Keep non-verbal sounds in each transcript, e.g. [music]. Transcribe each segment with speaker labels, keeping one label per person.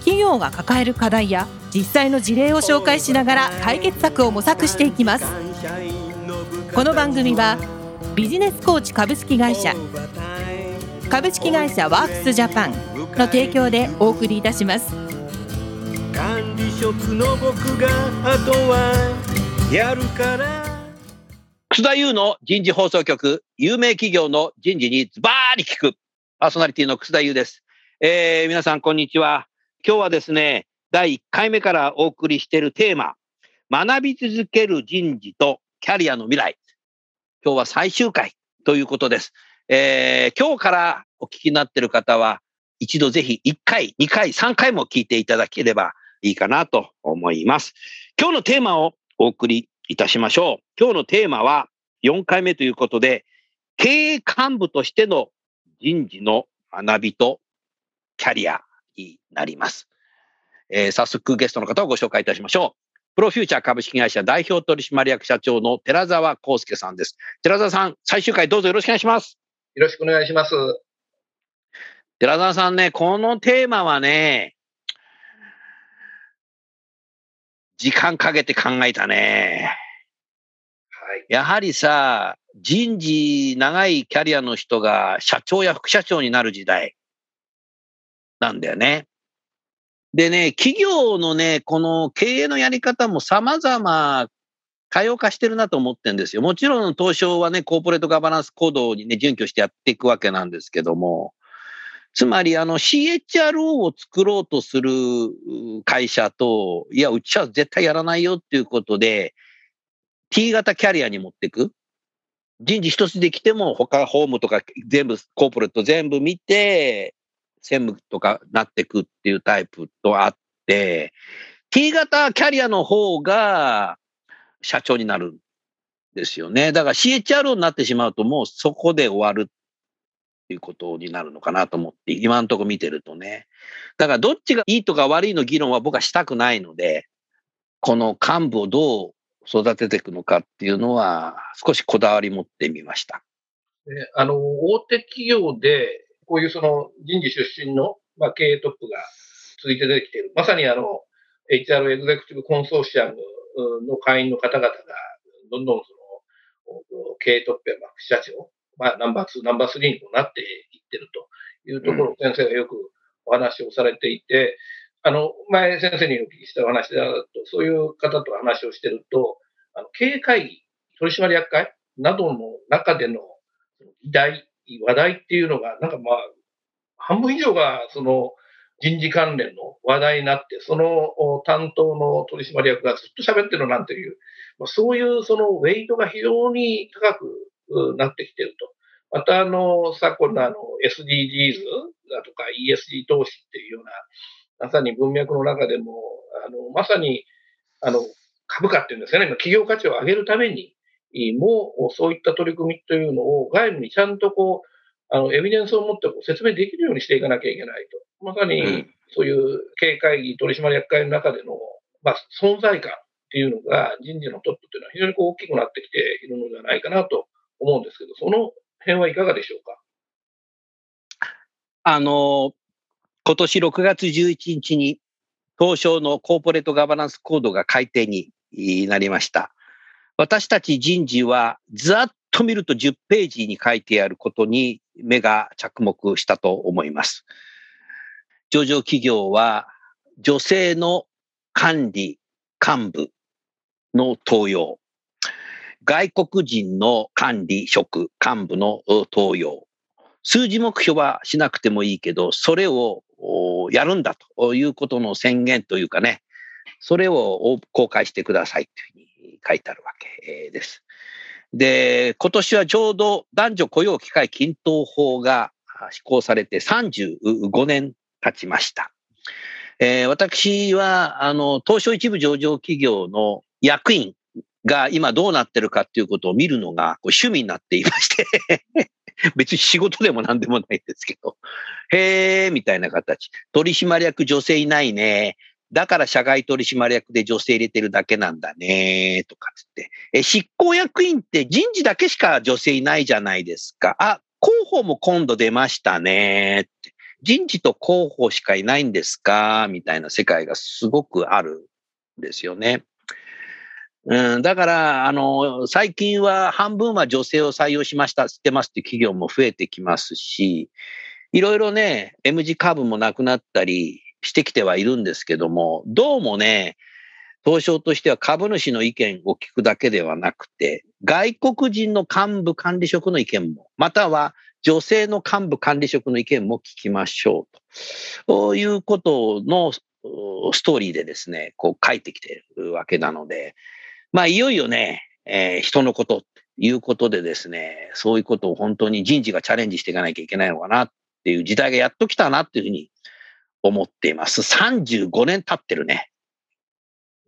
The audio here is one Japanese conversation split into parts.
Speaker 1: 企業が抱える課題や実際の事例を紹介しながら解決策を模索していきますこの番組はビジネスコーチ株式会社株式会社ワークスジャパンの提供でお送りいたします
Speaker 2: 管理職の僕があとはやるから
Speaker 3: 楠田優の人事放送局、有名企業の人事にズバーリ聞く、パーソナリティの楠田優です。えー、皆さん、こんにちは。今日はですね、第1回目からお送りしているテーマ、学び続ける人事とキャリアの未来。今日は最終回ということです。えー、今日からお聞きになっている方は、一度ぜひ1回、2回、3回も聞いていただければいいかなと思います。今日のテーマをお送りいたしましょう。今日のテーマは4回目ということで、経営幹部としての人事の学びとキャリアになります。えー、早速ゲストの方をご紹介いたしましょう。プロフューチャー株式会社代表取締役社長の寺澤康介さんです。寺澤さん、最終回どうぞよろしくお願いします。
Speaker 4: よろしくお願いします。
Speaker 3: 寺澤さんね、このテーマはね、時間かけて考えたね。はい。やはりさ、人事長いキャリアの人が社長や副社長になる時代なんだよね。でね、企業のね、この経営のやり方も様々多様化してるなと思ってるんですよ。もちろん東証はね、コーポレートガバナンス行動にね、準拠してやっていくわけなんですけども、つまりあの CHRO を作ろうとする会社と、いや、うちは絶対やらないよっていうことで、T 型キャリアに持っていく。人事一つできても他ホームとか全部、コーポレート全部見て、専務とかなってくっていうタイプとあって、T 型キャリアの方が社長になるんですよね。だから CHRO になってしまうともうそこで終わるっていうことになるのかなと思って、今のところ見てるとね。だからどっちがいいとか悪いの議論は僕はしたくないので、この幹部をどう育てていくのかっていうのは少しこだわり持ってみました。
Speaker 4: あの、大手企業でこういうその人事出身の、まあ、経営トップが続いて出てきている。まさにあの、HR エグゼクティブコンソーシアムの会員の方々が、どんどんその、経営トップや副社長、まあ、ナンバー2、ナンバー3になっていってるというところを先生がよくお話をされていて、あの、前先生にお聞きしたお話だと、そういう方と話をしてると、あの経営会議、取締役会などの中での議題話題っていうのが、なんかまあ、半分以上がその人事関連の話題になって、その担当の取締役がずっと喋ってるなんていう、まあ、そういうそのウェイトが非常に高くなってきてると。また、あの、昨今のあの SDGs だとか ESG 投資っていうような、まさに文脈の中でも、あの、まさに、あの、株価っていうんですかね、企業価値を上げるために、もそういった取り組みというのを外部にちゃんとこう、あの、エビデンスを持って説明できるようにしていかなきゃいけないと。まさに、そういう経営会議、取締役会の中での、まあ、存在感っていうのが人事のトップというのは非常にこう大きくなってきているのではないかなと思うんですけど、その辺はいかがでしょうか？
Speaker 3: あの、今年6月11日に東証のコーポレートガバナンスコードが改定になりました。私たち人事はざっと見ると10ページに書いてあることに目が着目したと思います。上場企業は女性の管理幹部の登用、外国人の管理職幹部の登用、数字目標はしなくてもいいけど、それをやるんだということの宣言というかね、それを公開してくださいというふうに書いてあるわけです。で、今年はちょうど男女雇用機会均等法が施行されて35年経ちました。えー、私は、あの、東証一部上場企業の役員が今どうなってるかっていうことを見るのがこう趣味になっていまして [laughs] 別に仕事でも何でもないんですけど、へーみたいな形。取締役女性いないね。だから社外取締役で女性入れてるだけなんだね、とかつって。え、執行役員って人事だけしか女性いないじゃないですか。あ、広報も今度出ましたね、って。人事と広報しかいないんですかみたいな世界がすごくあるんですよね。うん、だから、あの、最近は半分は女性を採用しました、してますって企業も増えてきますし、いろいろね、M 字カーブもなくなったりしてきてはいるんですけども、どうもね、東証としては株主の意見を聞くだけではなくて、外国人の幹部管理職の意見も、または女性の幹部管理職の意見も聞きましょうと。いうことのストーリーでですね、こう書いてきてるわけなので、まあ、いよいよね、えー、人のことということでですね、そういうことを本当に人事がチャレンジしていかなきゃいけないのかなっていう時代がやっと来たなっていうふうに思っています。35年経ってるね。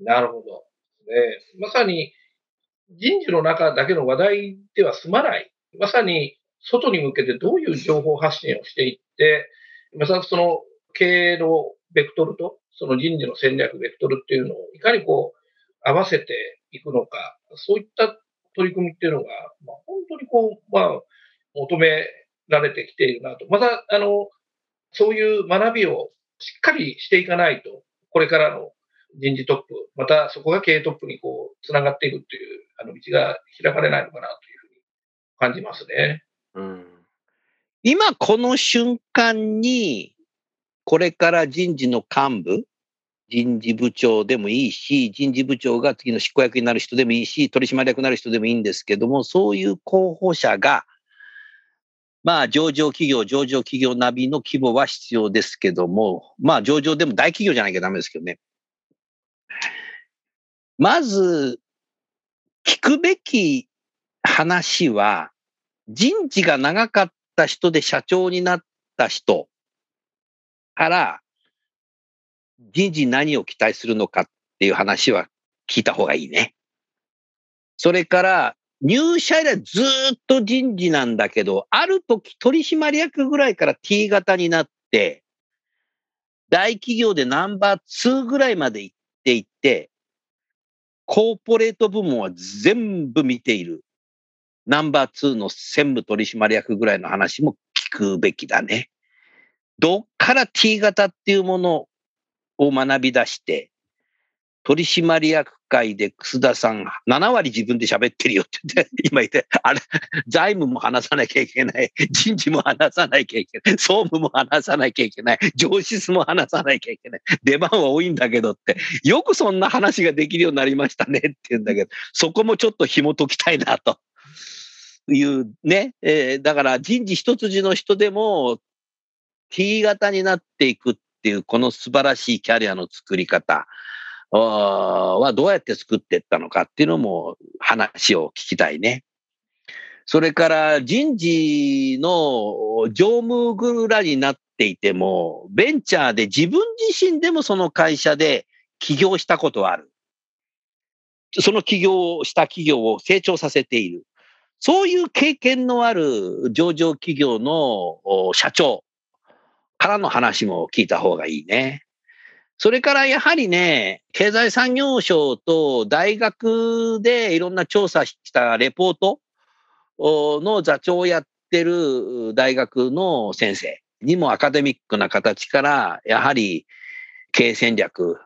Speaker 4: なるほど。ね、まさに人事の中だけの話題では済まない。まさに外に向けてどういう情報発信をしていって、まさにその経営のベクトルと、その人事の戦略ベクトルっていうのをいかにこう合わせていくのか、そういった取り組みっていうのが、まあ、本当にこう、まあ、求められてきているなと。また、あの、そういう学びをしっかりしていかないと、これからの人事トップ、またそこが経営トップにこう、つながっていくっていう、あの、道が開かれないのかなというふうに感じますね。
Speaker 3: うん。今この瞬間に、これから人事の幹部、人事部長でもいいし、人事部長が次の執行役になる人でもいいし、取締役になる人でもいいんですけども、そういう候補者が、まあ、上場企業、上場企業並みの規模は必要ですけども、まあ、上場でも大企業じゃなきゃダメですけどね。まず、聞くべき話は、人事が長かった人で社長になった人から、人事何を期待するのかっていう話は聞いた方がいいね。それから、入社以来ずっと人事なんだけど、ある時取締役ぐらいから T 型になって、大企業でナンバー2ぐらいまで行っていって、コーポレート部門は全部見ている。ナンバー2の専務取締役ぐらいの話も聞くべきだね。どっから T 型っていうものを学び出して、取締役会で楠田さん7割自分で喋ってるよって言って、[laughs] 今言って、あれ、財務も話さなきゃいけない、人事も話さなきゃいけない、総務も話さなきゃいけない、上司も話さなきゃいけない、出番は多いんだけどって、よくそんな話ができるようになりましたねって言うんだけど、そこもちょっと紐解きたいなと。いうね、えー、だから人事一筋の人でも T 型になっていくっていう、この素晴らしいキャリアの作り方はどうやって作っていったのかっていうのも話を聞きたいね。それから人事の常務ぐらになっていても、ベンチャーで自分自身でもその会社で起業したことはある。その起業をした企業を成長させている。そういう経験のある上場企業の社長からの話も聞いた方がいいね。それからやはりね、経済産業省と大学でいろんな調査したレポートの座長をやってる大学の先生にもアカデミックな形から、やはり経営戦略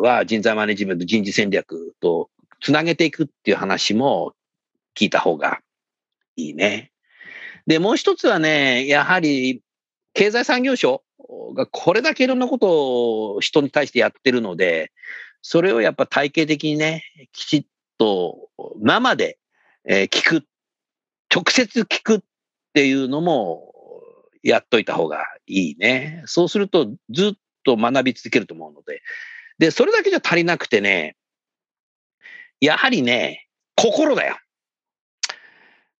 Speaker 3: は人材マネジメント、人事戦略とつなげていくっていう話も聞いた方がいいね。で、もう一つはね、やはり経済産業省がこれだけいろんなことを人に対してやってるので、それをやっぱ体系的にね、きちっと生で聞く、直接聞くっていうのもやっといた方がいいね。そうするとずっと学び続けると思うので。で、それだけじゃ足りなくてね、やはりね、心だよ。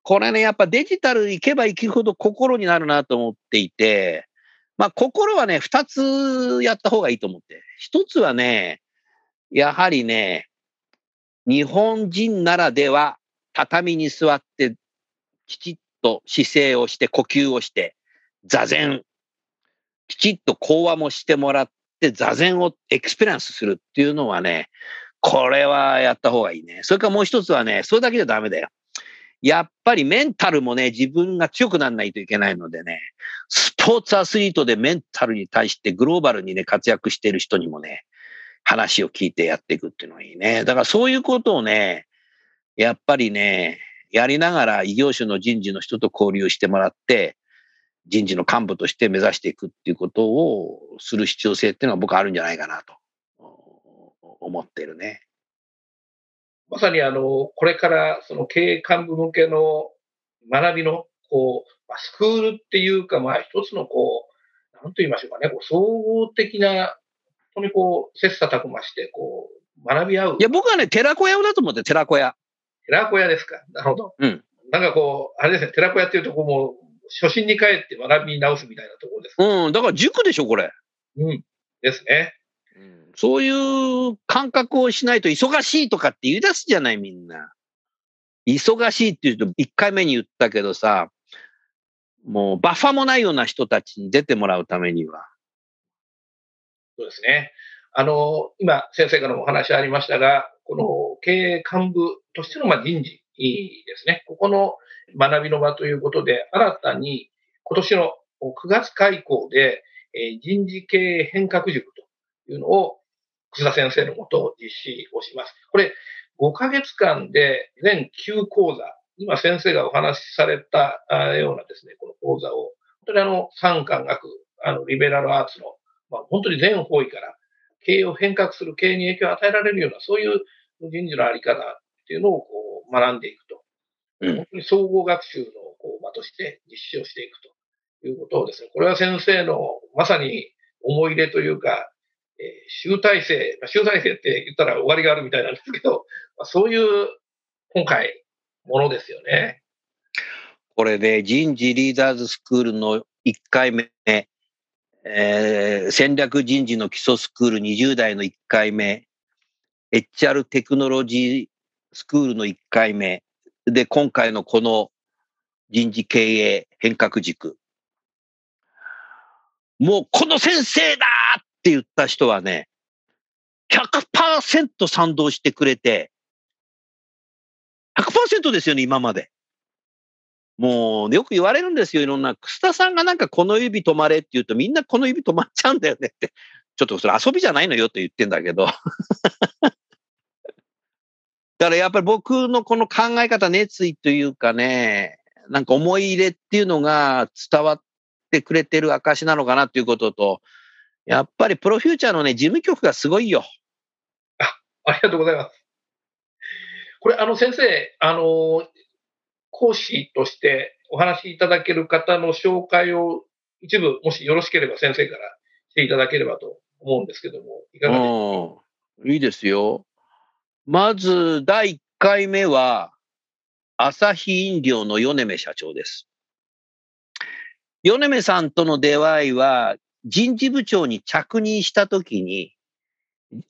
Speaker 3: これね、やっぱデジタル行けば行くほど心になるなと思っていて、まあ、心はね、二つやった方がいいと思って。一つはね、やはりね、日本人ならでは畳に座ってきちっと姿勢をして呼吸をして座禅、きちっと講話もしてもらって座禅を experience するっていうのはね、これはやった方がいいね。それからもう一つはね、それだけじゃダメだよ。やっぱりメンタルもね、自分が強くならないといけないのでね、スポーツアスリートでメンタルに対してグローバルにね、活躍している人にもね、話を聞いてやっていくっていうのがいいね。だからそういうことをね、やっぱりね、やりながら異業種の人事の人と交流してもらって、人事の幹部として目指していくっていうことをする必要性っていうのは僕はあるんじゃないかなと思ってるね。
Speaker 4: まさにあの、これからその経営幹部向けの学びの、こう、スクールっていうか、まあ一つのこう、なんと言いましょうかね、こう総合的な、本当にこう、切磋琢磨して、こう、学び合う。
Speaker 3: いや、僕はね、寺子屋だと思って、寺子屋。
Speaker 4: 寺子屋ですか？なるほど。
Speaker 3: うん。
Speaker 4: なんかこう、あれですね、寺子屋っていうとこも、初心に帰って学び直すみたいなところです。
Speaker 3: うん、だから塾でしょ、これ。
Speaker 4: うん。ですね。
Speaker 3: そういう感覚をしないと忙しいとかって言い出すじゃない、みんな。忙しいって言うと、1回目に言ったけどさ、もうバッファもないような人たちに出てもらうためには。
Speaker 4: そうですね。あの、今、先生からもお話ありましたが、この経営幹部としてのま人事ですね。ここの学びの場ということで、新たに今年の9月開校で、人事経営変革塾というのを楠田先生のもと実施をします。これ、5ヶ月間で全9講座、今先生がお話しされたようなですね、この講座を、本当にあの、産官学、あの、リベラルアーツの、まあ、本当に全方位から経営を変革する、経営に影響を与えられるような、そういう人事のあり方っていうのをこう学んでいくと。うん、本当に総合学習のこう場として実施をしていくということをですね、これは先生のまさに思い入れというか、えー、集大成、集大成って言ったら終わりがあるみたいなんですけど、まあ、そういう今回、ものですよね。
Speaker 3: これで人事リーダーズスクールの1回目、えー、戦略人事の基礎スクール20代の1回目、HR テクノロジースクールの1回目、で、今回のこの人事経営変革軸。もうこの先生だって言った人はね、100%賛同してくれて、100%ですよね、今まで。もう、よく言われるんですよ、いろんな。楠田さんがなんかこの指止まれって言うと、みんなこの指止まっちゃうんだよねって。ちょっとそれ遊びじゃないのよって言ってんだけど。[laughs] だからやっぱり僕のこの考え方、熱意というかね、なんか思い入れっていうのが伝わってくれてる証なのかなっていうことと、やっぱりプロフューチャーのね、事務局がすごいよ。
Speaker 4: あ、ありがとうございます。これ、あの、先生、あの、講師としてお話しいただける方の紹介を一部、もしよろしければ先生からしていただければと思うんですけども、いかがです
Speaker 3: か？いいですよ。まず、第1回目は、朝日飲料の米目社長です。米目さんとの出会いは、人事部長に着任したときに、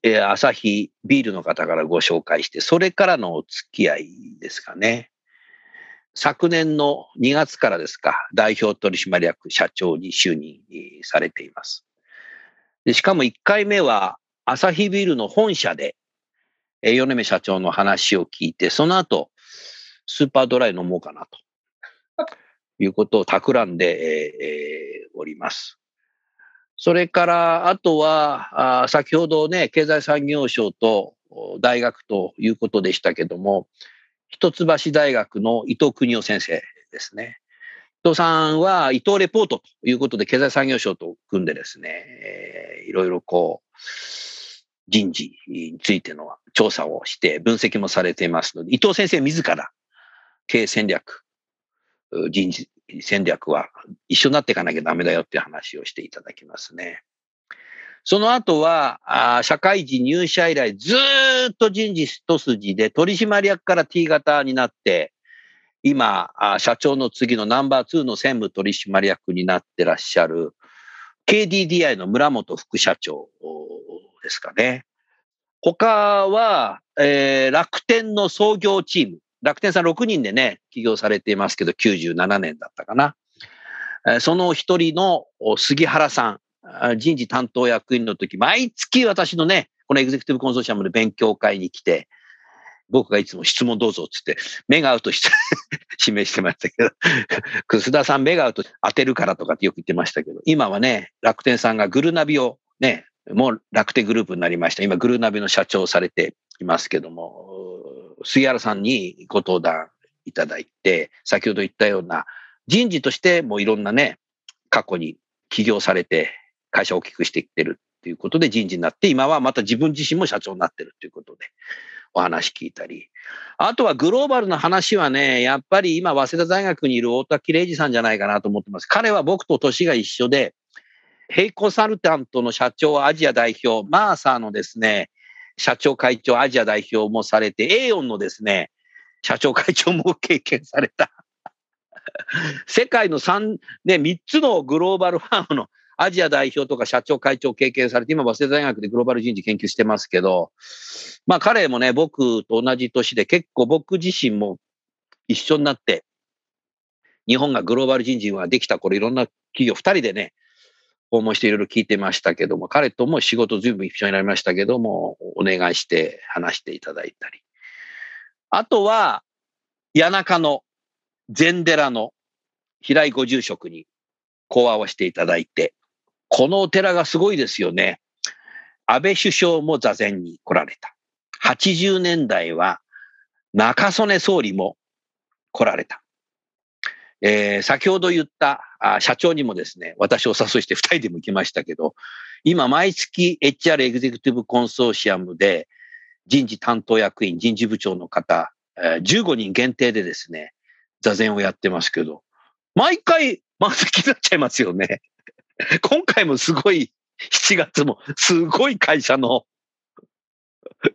Speaker 3: えー、朝日ビールの方からご紹介して、それからのお付き合いですかね。昨年の2月からですか、代表取締役社長に就任されています。でしかも1回目は、朝日ビールの本社で、え、米目社長の話を聞いて、その後、スーパードライ飲もうかなということを企んで、えー、おります。それから、あとは、あ先ほどね、経済産業省と大学ということでしたけども、一橋大学の伊藤邦夫先生ですね。伊藤さんは伊藤レポートということで経済産業省と組んでですね、えー、いろいろこう、人事についての調査をして分析もされていますので、伊藤先生自ら経営戦略、人事戦略は一緒になっていかなきゃダメだよっていう話をしていただきますね。その後は、あ社会人入社以来ずっと人事一筋で取締役から T 型になって、今あ、社長の次のナンバー2の専務取締役になってらっしゃる KDDI の村本副社長ですかね。他は、えー、楽天の創業チーム。楽天さん6人でね、起業されていますけど、97年だったかな。その一人の杉原さん、人事担当役員の時、毎月私のね、このエグゼクティブコンソーシアムで勉強会に来て、僕がいつも質問どうぞって言って、目が合うとして [laughs] 指名してましたけど、[laughs] 楠田さん目が合うと当てるからとかってよく言ってましたけど、今はね、楽天さんがグルナビをね、もう楽天グループになりました。今、グルナビの社長をされていますけども、杉原さんにご登壇いただいて、先ほど言ったような人事としてもいろんなね、過去に起業されて会社を大きくしてきてるっていうことで人事になって、今はまた自分自身も社長になってるっていうことでお話聞いたり。あとはグローバルの話はね、やっぱり今、早稲田大学にいる大滝玲二さんじゃないかなと思ってます。彼は僕と年が一緒で、ヘイコサルタントの社長アジア代表、マーサーのですね、社長会長アジア代表もされて、エーオンのですね、社長会長も経験された。[laughs] 世界の3、ね、3つのグローバルファームのアジア代表とか社長会長経験されて、今、早稲田大学でグローバル人事研究してますけど、まあ彼もね、僕と同じ年で結構僕自身も一緒になって、日本がグローバル人事ができた頃、いろんな企業2人でね、訪問していろいろ聞いてましたけども、彼とも仕事随分一緒になりましたけども、お願いして話していただいたり。あとは、谷中の禅寺の平井ご住職に講話をしていただいて、このお寺がすごいですよね。安倍首相も座禅に来られた。80年代は中曽根総理も来られた。えー、先ほど言ったあ社長にもですね、私を誘いして2人でも行きましたけど、今毎月 HR エグゼクティブコンソーシアムで人事担当役員、人事部長の方、えー、15人限定でですね、座禅をやってますけど、毎回満席になっちゃいますよね。[laughs] 今回もすごい、7月もすごい会社の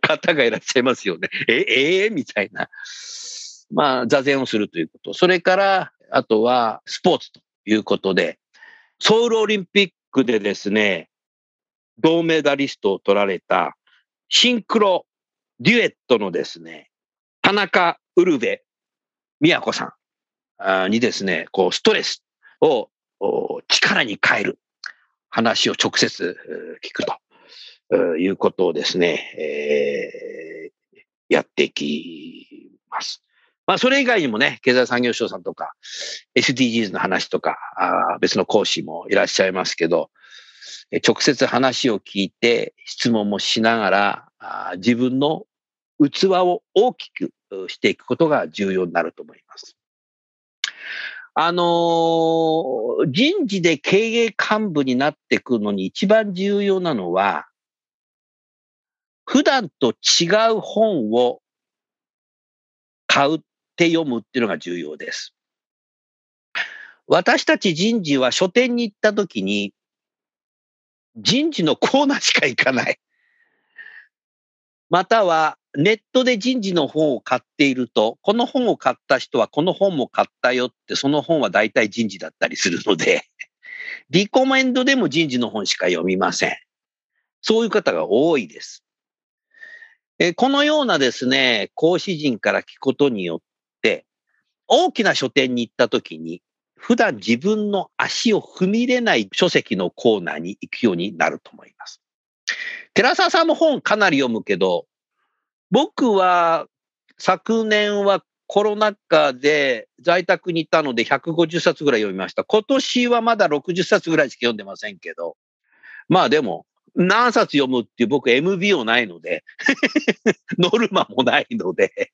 Speaker 3: 方がいらっしゃいますよね。え、ええー、みたいな。まあ、座禅をするということ。それから、あとはスポーツということで、ソウルオリンピックでですね、銅メダリストを取られたシンクロデュエットのですね、田中ウルベ宮子さんにですね、こうストレスを力に変える話を直接聞くということをですね、えー、やっていきます。まあ、それ以外にもね、経済産業省さんとか、SDGs の話とか、あ別の講師もいらっしゃいますけど、直接話を聞いて、質問もしながら、あ自分の器を大きくしていくことが重要になると思います。あのー、人事で経営幹部になっていくのに一番重要なのは、普段と違う本を買うって読むっていうのが重要です。私たち人事は書店に行った時に、人事のコーナーしか行かない。または、ネットで人事の本を買っていると、この本を買った人はこの本も買ったよって、その本は大体人事だったりするので、[laughs] リコメンドでも人事の本しか読みません。そういう方が多いです。えこのようなですね、講師陣から聞くことによっ大きな書店に行った時に、普段自分の足を踏み入れない書籍のコーナーに行くようになると思います。寺澤さんも本かなり読むけど、僕は昨年はコロナ禍で在宅にいたので150冊ぐらい読みました。今年はまだ60冊ぐらいしか読んでませんけど、まあでも、何冊読むっていう僕 MBO ないので [laughs] ノルマもないので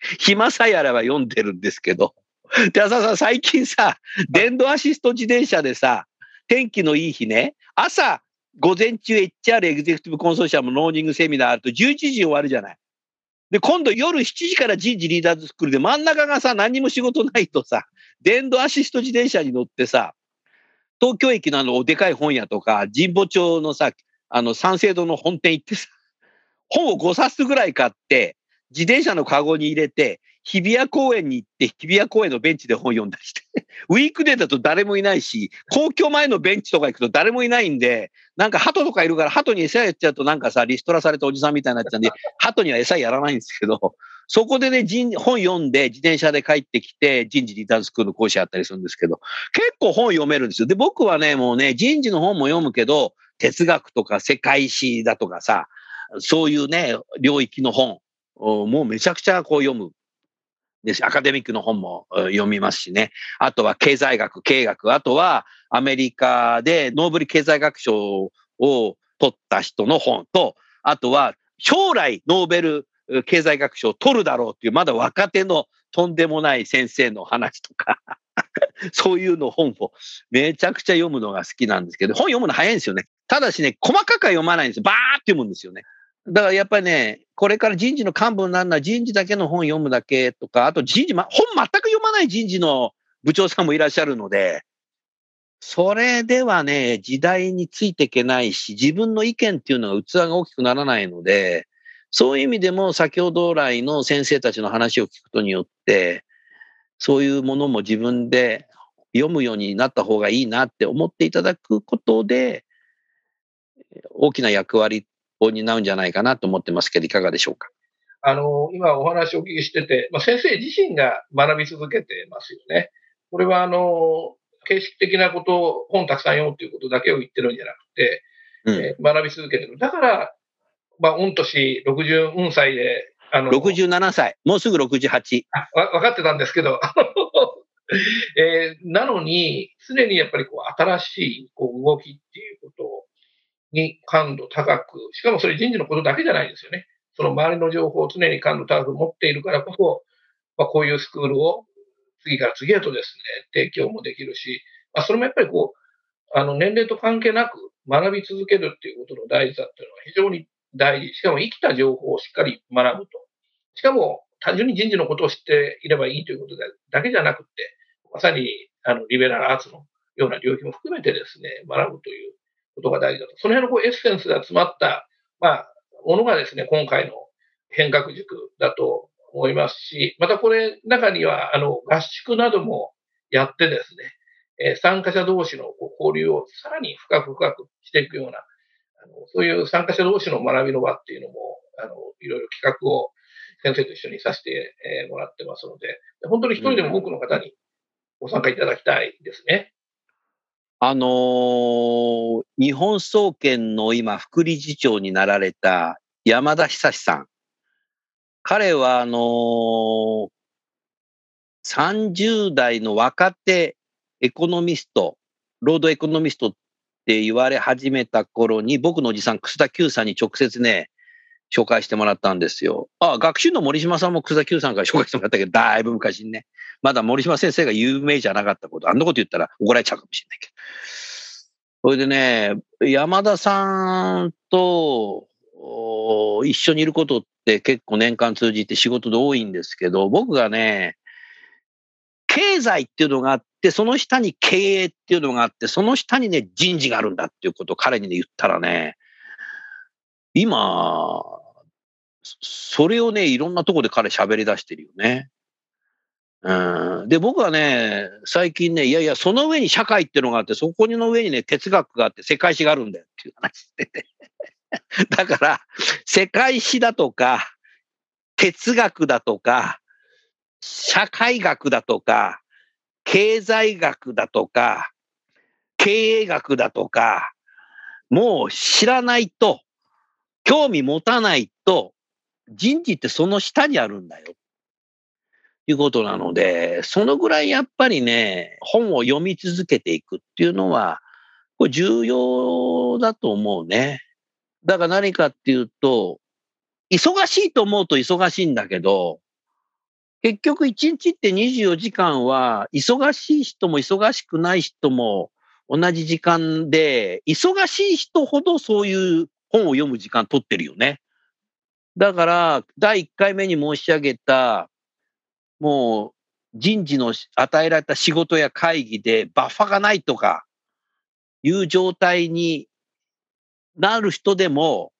Speaker 3: [laughs] 暇さえあれば読んでるんですけど。[laughs] で、浅さん、最近さ、電動アシスト自転車でさ、天気のいい日ね、朝、午前中 HR エグゼクティブコンソーシアムノーニングセミナーあると11時終わるじゃない。で、今度夜7時から人事リーダーズスクールで真ん中がさ、何も仕事ないとさ、電動アシスト自転車に乗ってさ、東京駅のあの、おでかい本屋とか、神保町のさ、あの、三省堂の本店行ってさ、本を5冊ぐらい買って、自転車のカゴに入れて、日比谷公園に行って、日比谷公園のベンチで本読んだりして、[laughs] ウィークデーだと誰もいないし、公共前のベンチとか行くと誰もいないんで、なんか鳩とかいるから、鳩に餌やっちゃうとなんかさ、リストラされたおじさんみたいになっちゃうんで、鳩には餌やらないんですけど、そこでね、本読んで自転車で帰ってきて、人事リターンスクールの講師やったりするんですけど、結構本読めるんですよ。で、僕はね、もうね、人事の本も読むけど、哲学とか世界史だとかさ、そういうね、領域の本、もうめちゃくちゃこう読む。ですアカデミックの本も読みますしね。あとは経済学、経営学、あとはアメリカでノーベル経済学賞を取った人の本と、あとは将来ノーベル経済学賞を取るだろうっていう、まだ若手のとんでもない先生の話とか [laughs] そういうの本をめちゃくちゃ読むのが好きなんですけど、本読むの早いんですよね。ただしね、細かくは読まないんですよ。バーって読むんですよね。だからやっぱりね、これから人事の幹部になるのは人事だけの本読むだけとか、あと人事、ま、本全く読まない人事の部長さんもいらっしゃるので、それではね、時代についていけないし、自分の意見っていうのが器が大きくならないので、そういう意味でも先ほど来の先生たちの話を聞くことによって、そういうものも自分で読むようになった方がいいなって思っていただくことで、大きな役割を担うんじゃないかなと思ってますけど、いかがでしょうか？
Speaker 4: あの、今お話をお聞きしてて、まあ、先生自身が学び続けてますよね。これはあの、形式的なことを本たくさん読むということだけを言ってるんじゃなくて、うん、えー、学び続けてる。だから、まあ、御年60歳で、
Speaker 3: あの、67歳。もうすぐ68。
Speaker 4: あ、わ分かってたんですけど、[laughs] えー、なのに、常にやっぱりこう新しいこう動きっていうことに感度高く、しかもそれ人事のことだけじゃないですよね。その周りの情報を常に感度高く持っているからこそ、まあ、こういうスクールを次から次へとですね、提供もできるし、まあ、それもやっぱりこう、あの、年齢と関係なく学び続けるっていうことの大事さっていうのは非常に大事。しかも生きた情報をしっかり学ぶと。しかも単純に人事のことを知っていればいいということだけじゃなくて、まさにあのリベラルアーツのような領域も含めてですね、学ぶということが大事だと。その辺のこうエッセンスが詰まった、まあ、ものがですね、今回の変革塾だと思いますし、またこれ、中には、あの、合宿などもやってですね、え参加者同士のこう交流をさらに深く深くしていくような、あのそういう参加者同士の学びの場っていうのも、あの、いろいろ企画を先生と一緒にさせてもらってますので、本当に一人でも多くの方にご参加いただきたいですね。
Speaker 3: あのー、日本総研の今、副理事長になられた山田久さん。彼は、あのー、30代の若手エコノミスト、ロードエコノミストって言われ始めた頃に、僕のおじさん、楠田久さんに直接ね、紹介してもらったんですよ。ああ、学習の森島さんも草田久さんから紹介してもらったけど、だいぶ昔にね。まだ森島先生が有名じゃなかったこと、あんなこと言ったら怒られちゃうかもしれないけど。それでね、山田さんと一緒にいることって結構年間通じて仕事で多いんですけど、僕がね、経済っていうのがあって、その下に経営っていうのがあって、その下にね、人事があるんだっていうことを彼にね、言ったらね、今、それをね、いろんなとこで彼喋り出してるよね。うん、で、僕はね、最近ね、いやいや、その上に社会っていうのがあって、そこの上にね、哲学があって、世界史があるんだよっていう話してて。[laughs] だから、世界史だとか、哲学だとか、社会学だとか、経済学だとか、経営学だとか、もう知らないと、興味持たないと、人事ってその下にあるんだよ。いうことなので、そのぐらいやっぱりね、本を読み続けていくっていうのは、これ重要だと思うね。だから何かっていうと、忙しいと思うと忙しいんだけど、結局1日って24時間は、忙しい人も忙しくない人も同じ時間で、忙しい人ほどそういう本を読む時間取ってるよね。だから、第1回目に申し上げた、もう人事の与えられた仕事や会議でバッファがないとかいう状態になる人でも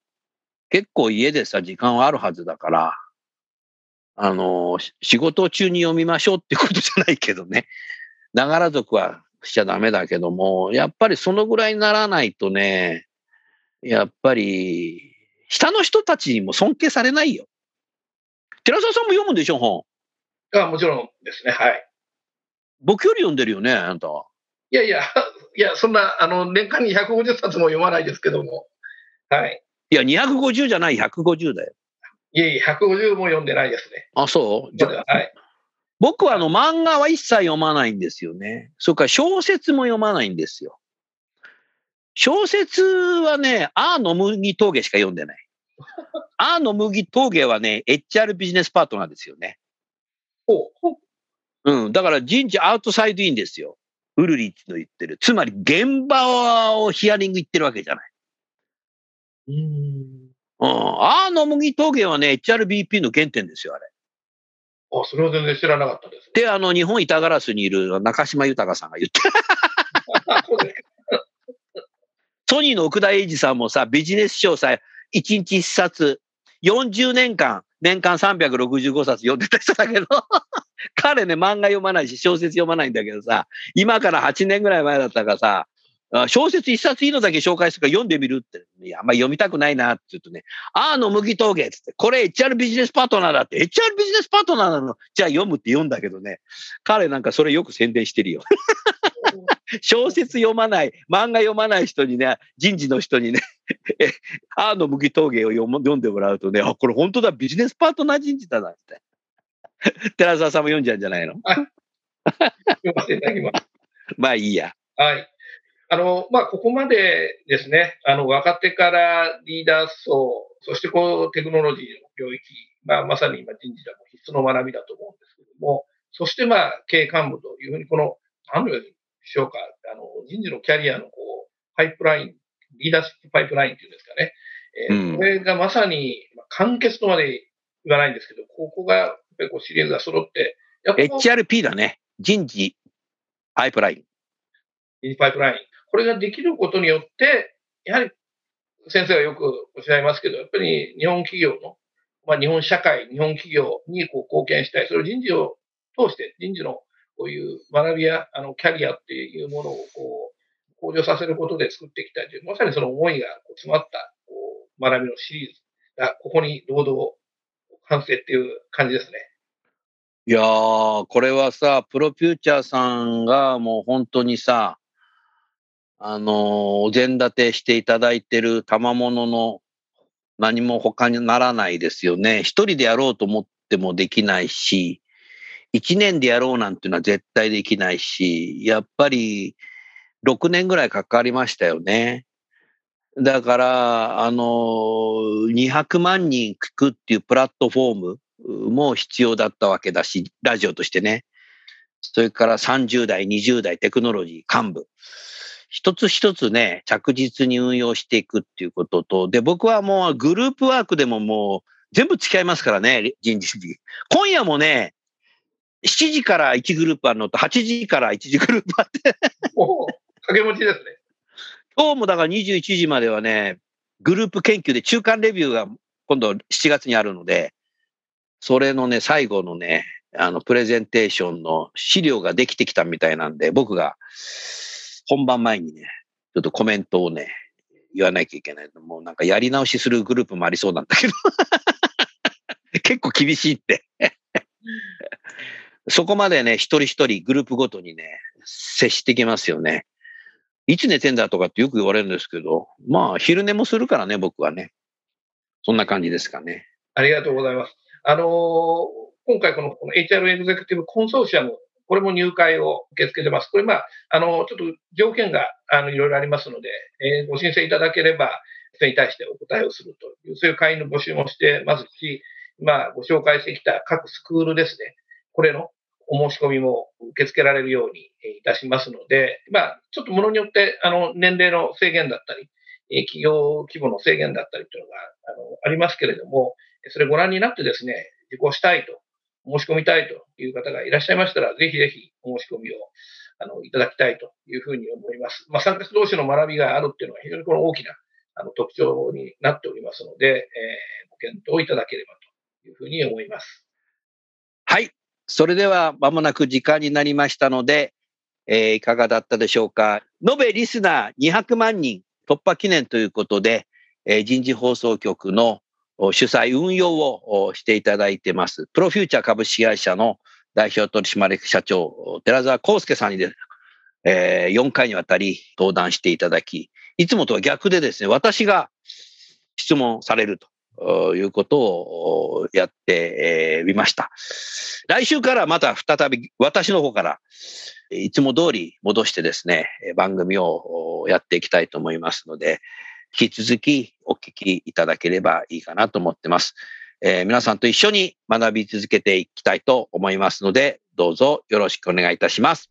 Speaker 3: 結構家でさ、時間はあるはずだから、あの、仕事中に読みましょうってことじゃないけどね。ながら族はしちゃダメだけども、やっぱりそのぐらいにならないとね、やっぱり、下の人たちにも尊敬されないよ。寺澤さんも読むんでしょ、本？
Speaker 4: あもちろんですね、はい。
Speaker 3: 僕より読んでるよね、あんたは。
Speaker 4: いやいや、[laughs] いや、そんな、あの、年間に150冊も読まないですけども。はい。
Speaker 3: いや、250じゃない、150だよ。
Speaker 4: いえいえ、150も読んでないですね。
Speaker 3: あ、そう？じゃ
Speaker 4: はい。
Speaker 3: 僕はあの漫画は一切読まないんですよね。それから小説も読まないんですよ。小説はね、アーの麦峠しか読んでない。[laughs] アーの麦峠はね、HR ビジネスパートナーですよね。
Speaker 4: ほう。
Speaker 3: うん。だから人事アウトサイドインですよ。ウルリッチの言ってる。つまり現場をヒアリング行ってるわけじゃない。
Speaker 4: うん。
Speaker 3: うん。アーの麦峠はね、HRBP の原点ですよ、あれ。
Speaker 4: あ、それは全然知らなかったです。
Speaker 3: で、あの、日本板ガラスにいる中島豊さんが言って
Speaker 4: あそうですか
Speaker 3: ソニーの奥田英二さんもさ、ビジネス書をさ、1日1冊、40年間、年間365冊読んでた人だけど、[laughs] 彼ね、漫画読まないし、小説読まないんだけどさ、今から8年ぐらい前だったからさ、小説一冊いいのだけ紹介するから読んでみるって。いや、あんま読みたくないなって言うとね、あーの麦峠っつって、これ HR ビジネスパートナーだって、HR ビジネスパートナーなの？じゃあ読むって読んだけどね、彼なんかそれよく宣伝してるよ。[laughs] [laughs] 小説読まない、漫画読まない人にね、人事の人にね、[laughs] えあーの麦峠を読んでもらうとね、あ、これ本当だ、ビジネスパートナー人事だなって。[laughs] 寺澤さんも読んじゃうんじゃないの？
Speaker 4: 読ませていただきます。
Speaker 3: まあいいや。
Speaker 4: はい。あの、まあ、ここまでですね、あの、若手からリーダー層、そしてこう、テクノロジーの領域、まあ、まさに今人事でも必須の学びだと思うんですけども、そしてまあ、経営幹部というふうに、この、何のようにしようか、あの、人事のキャリアのこう、パイプライン、リーダーシップパイプラインっていうんですかね。えー
Speaker 3: うん
Speaker 4: これがまさに、まあ簡潔とまで言わないんですけど、ここが、やっぱりこう、シリーズが揃って、やっぱ
Speaker 3: HRP だね。人事パイプライン。
Speaker 4: インパイプライン。これができることによって、やはり先生はよくおっしゃいますけど、やっぱり日本企業の、まあ、日本社会、日本企業にこう貢献したい。それを人事を通して、人事のこういう学びやあのキャリアっていうものをこう向上させることで作っていきたいという、まさにその思いが詰まったこう学びのシリーズが、ここに堂々完成っていう感じですね。
Speaker 3: いやー、これはさ、プロフューチャーさんがもう本当にさ、あのーお膳立てしていただいてる賜物の何も他にならないですよね。一人でやろうと思ってもできないし、一年でやろうなんていうのは絶対できないし、やっぱり6年ぐらいかかりましたよね。だから、あのー、200万人聞くっていうプラットフォームも必要だったわけだし、ラジオとしてね。それから30代、20代テクノロジー幹部。一つ一つね、着実に運用していくっていうことと、で、僕はもうグループワークでももう全部付き合いますからね、人事に。今夜もね、7時から1グループあるのと8時から1時グループあって、
Speaker 4: おお、掛け持ちですね。
Speaker 3: 今日もだから21時まではね、グループ研究で中間レビューが今度7月にあるので、それのね、最後のね、あの、プレゼンテーションの資料ができてきたみたいなんで、僕が本番前にね、ちょっとコメントをね、言わなきゃいけない。もうなんかやり直しするグループもありそうなんだけど。[laughs] 結構厳しいって。そこまでね、一人一人グループごとにね、接してきますよね。いつ寝てんだとかってよく言われるんですけど、まあ、昼寝もするからね、僕はね。そんな感じですかね。
Speaker 4: ありがとうございます。あのー今回このこの HR エグゼクティブコンソーシアム、これも入会を受け付けてます。これまあ、あの、ちょっと条件があのいろいろありますので、えーご申請いただければ、それに対してお答えをするという、そういう会員の募集もしてますし、まあ、ご紹介してきた各スクールですね、これのお申し込みも受け付けられるようにいたしますので、まあ、ちょっとものによって、あの、年齢の制限だったり、企業規模の制限だったりというのがあのありますけれども、それご覧になってですね、受講したいと、申し込みたいという方がいらっしゃいましたら、ぜひぜひお申し込みをあのいただきたいというふうに思います。まあ、参加者同士の学びがあるっていうのは非常にこの大きなあの特徴になっておりますので、えーご検討いただければというふうに思います。
Speaker 3: はい。それでは、まもなく時間になりましたので、えーいかがだったでしょうか。延べリスナー200万人突破記念ということで、えー人事放送局の主催運用をしていただいてます。プロフューチャー株式会社の代表取締役社長、寺澤康介さんにです、えー4回にわたり登壇していただき、いつもとは逆でですね、私が質問されるということをやってみました。来週からまた再び私の方からいつも通り戻してですね、番組をやっていきたいと思いますので、引き続きお聞きいただければいいかなと思ってます。えー皆さんと一緒に学び続けていきたいと思いますので、どうぞよろしくお願いいたします。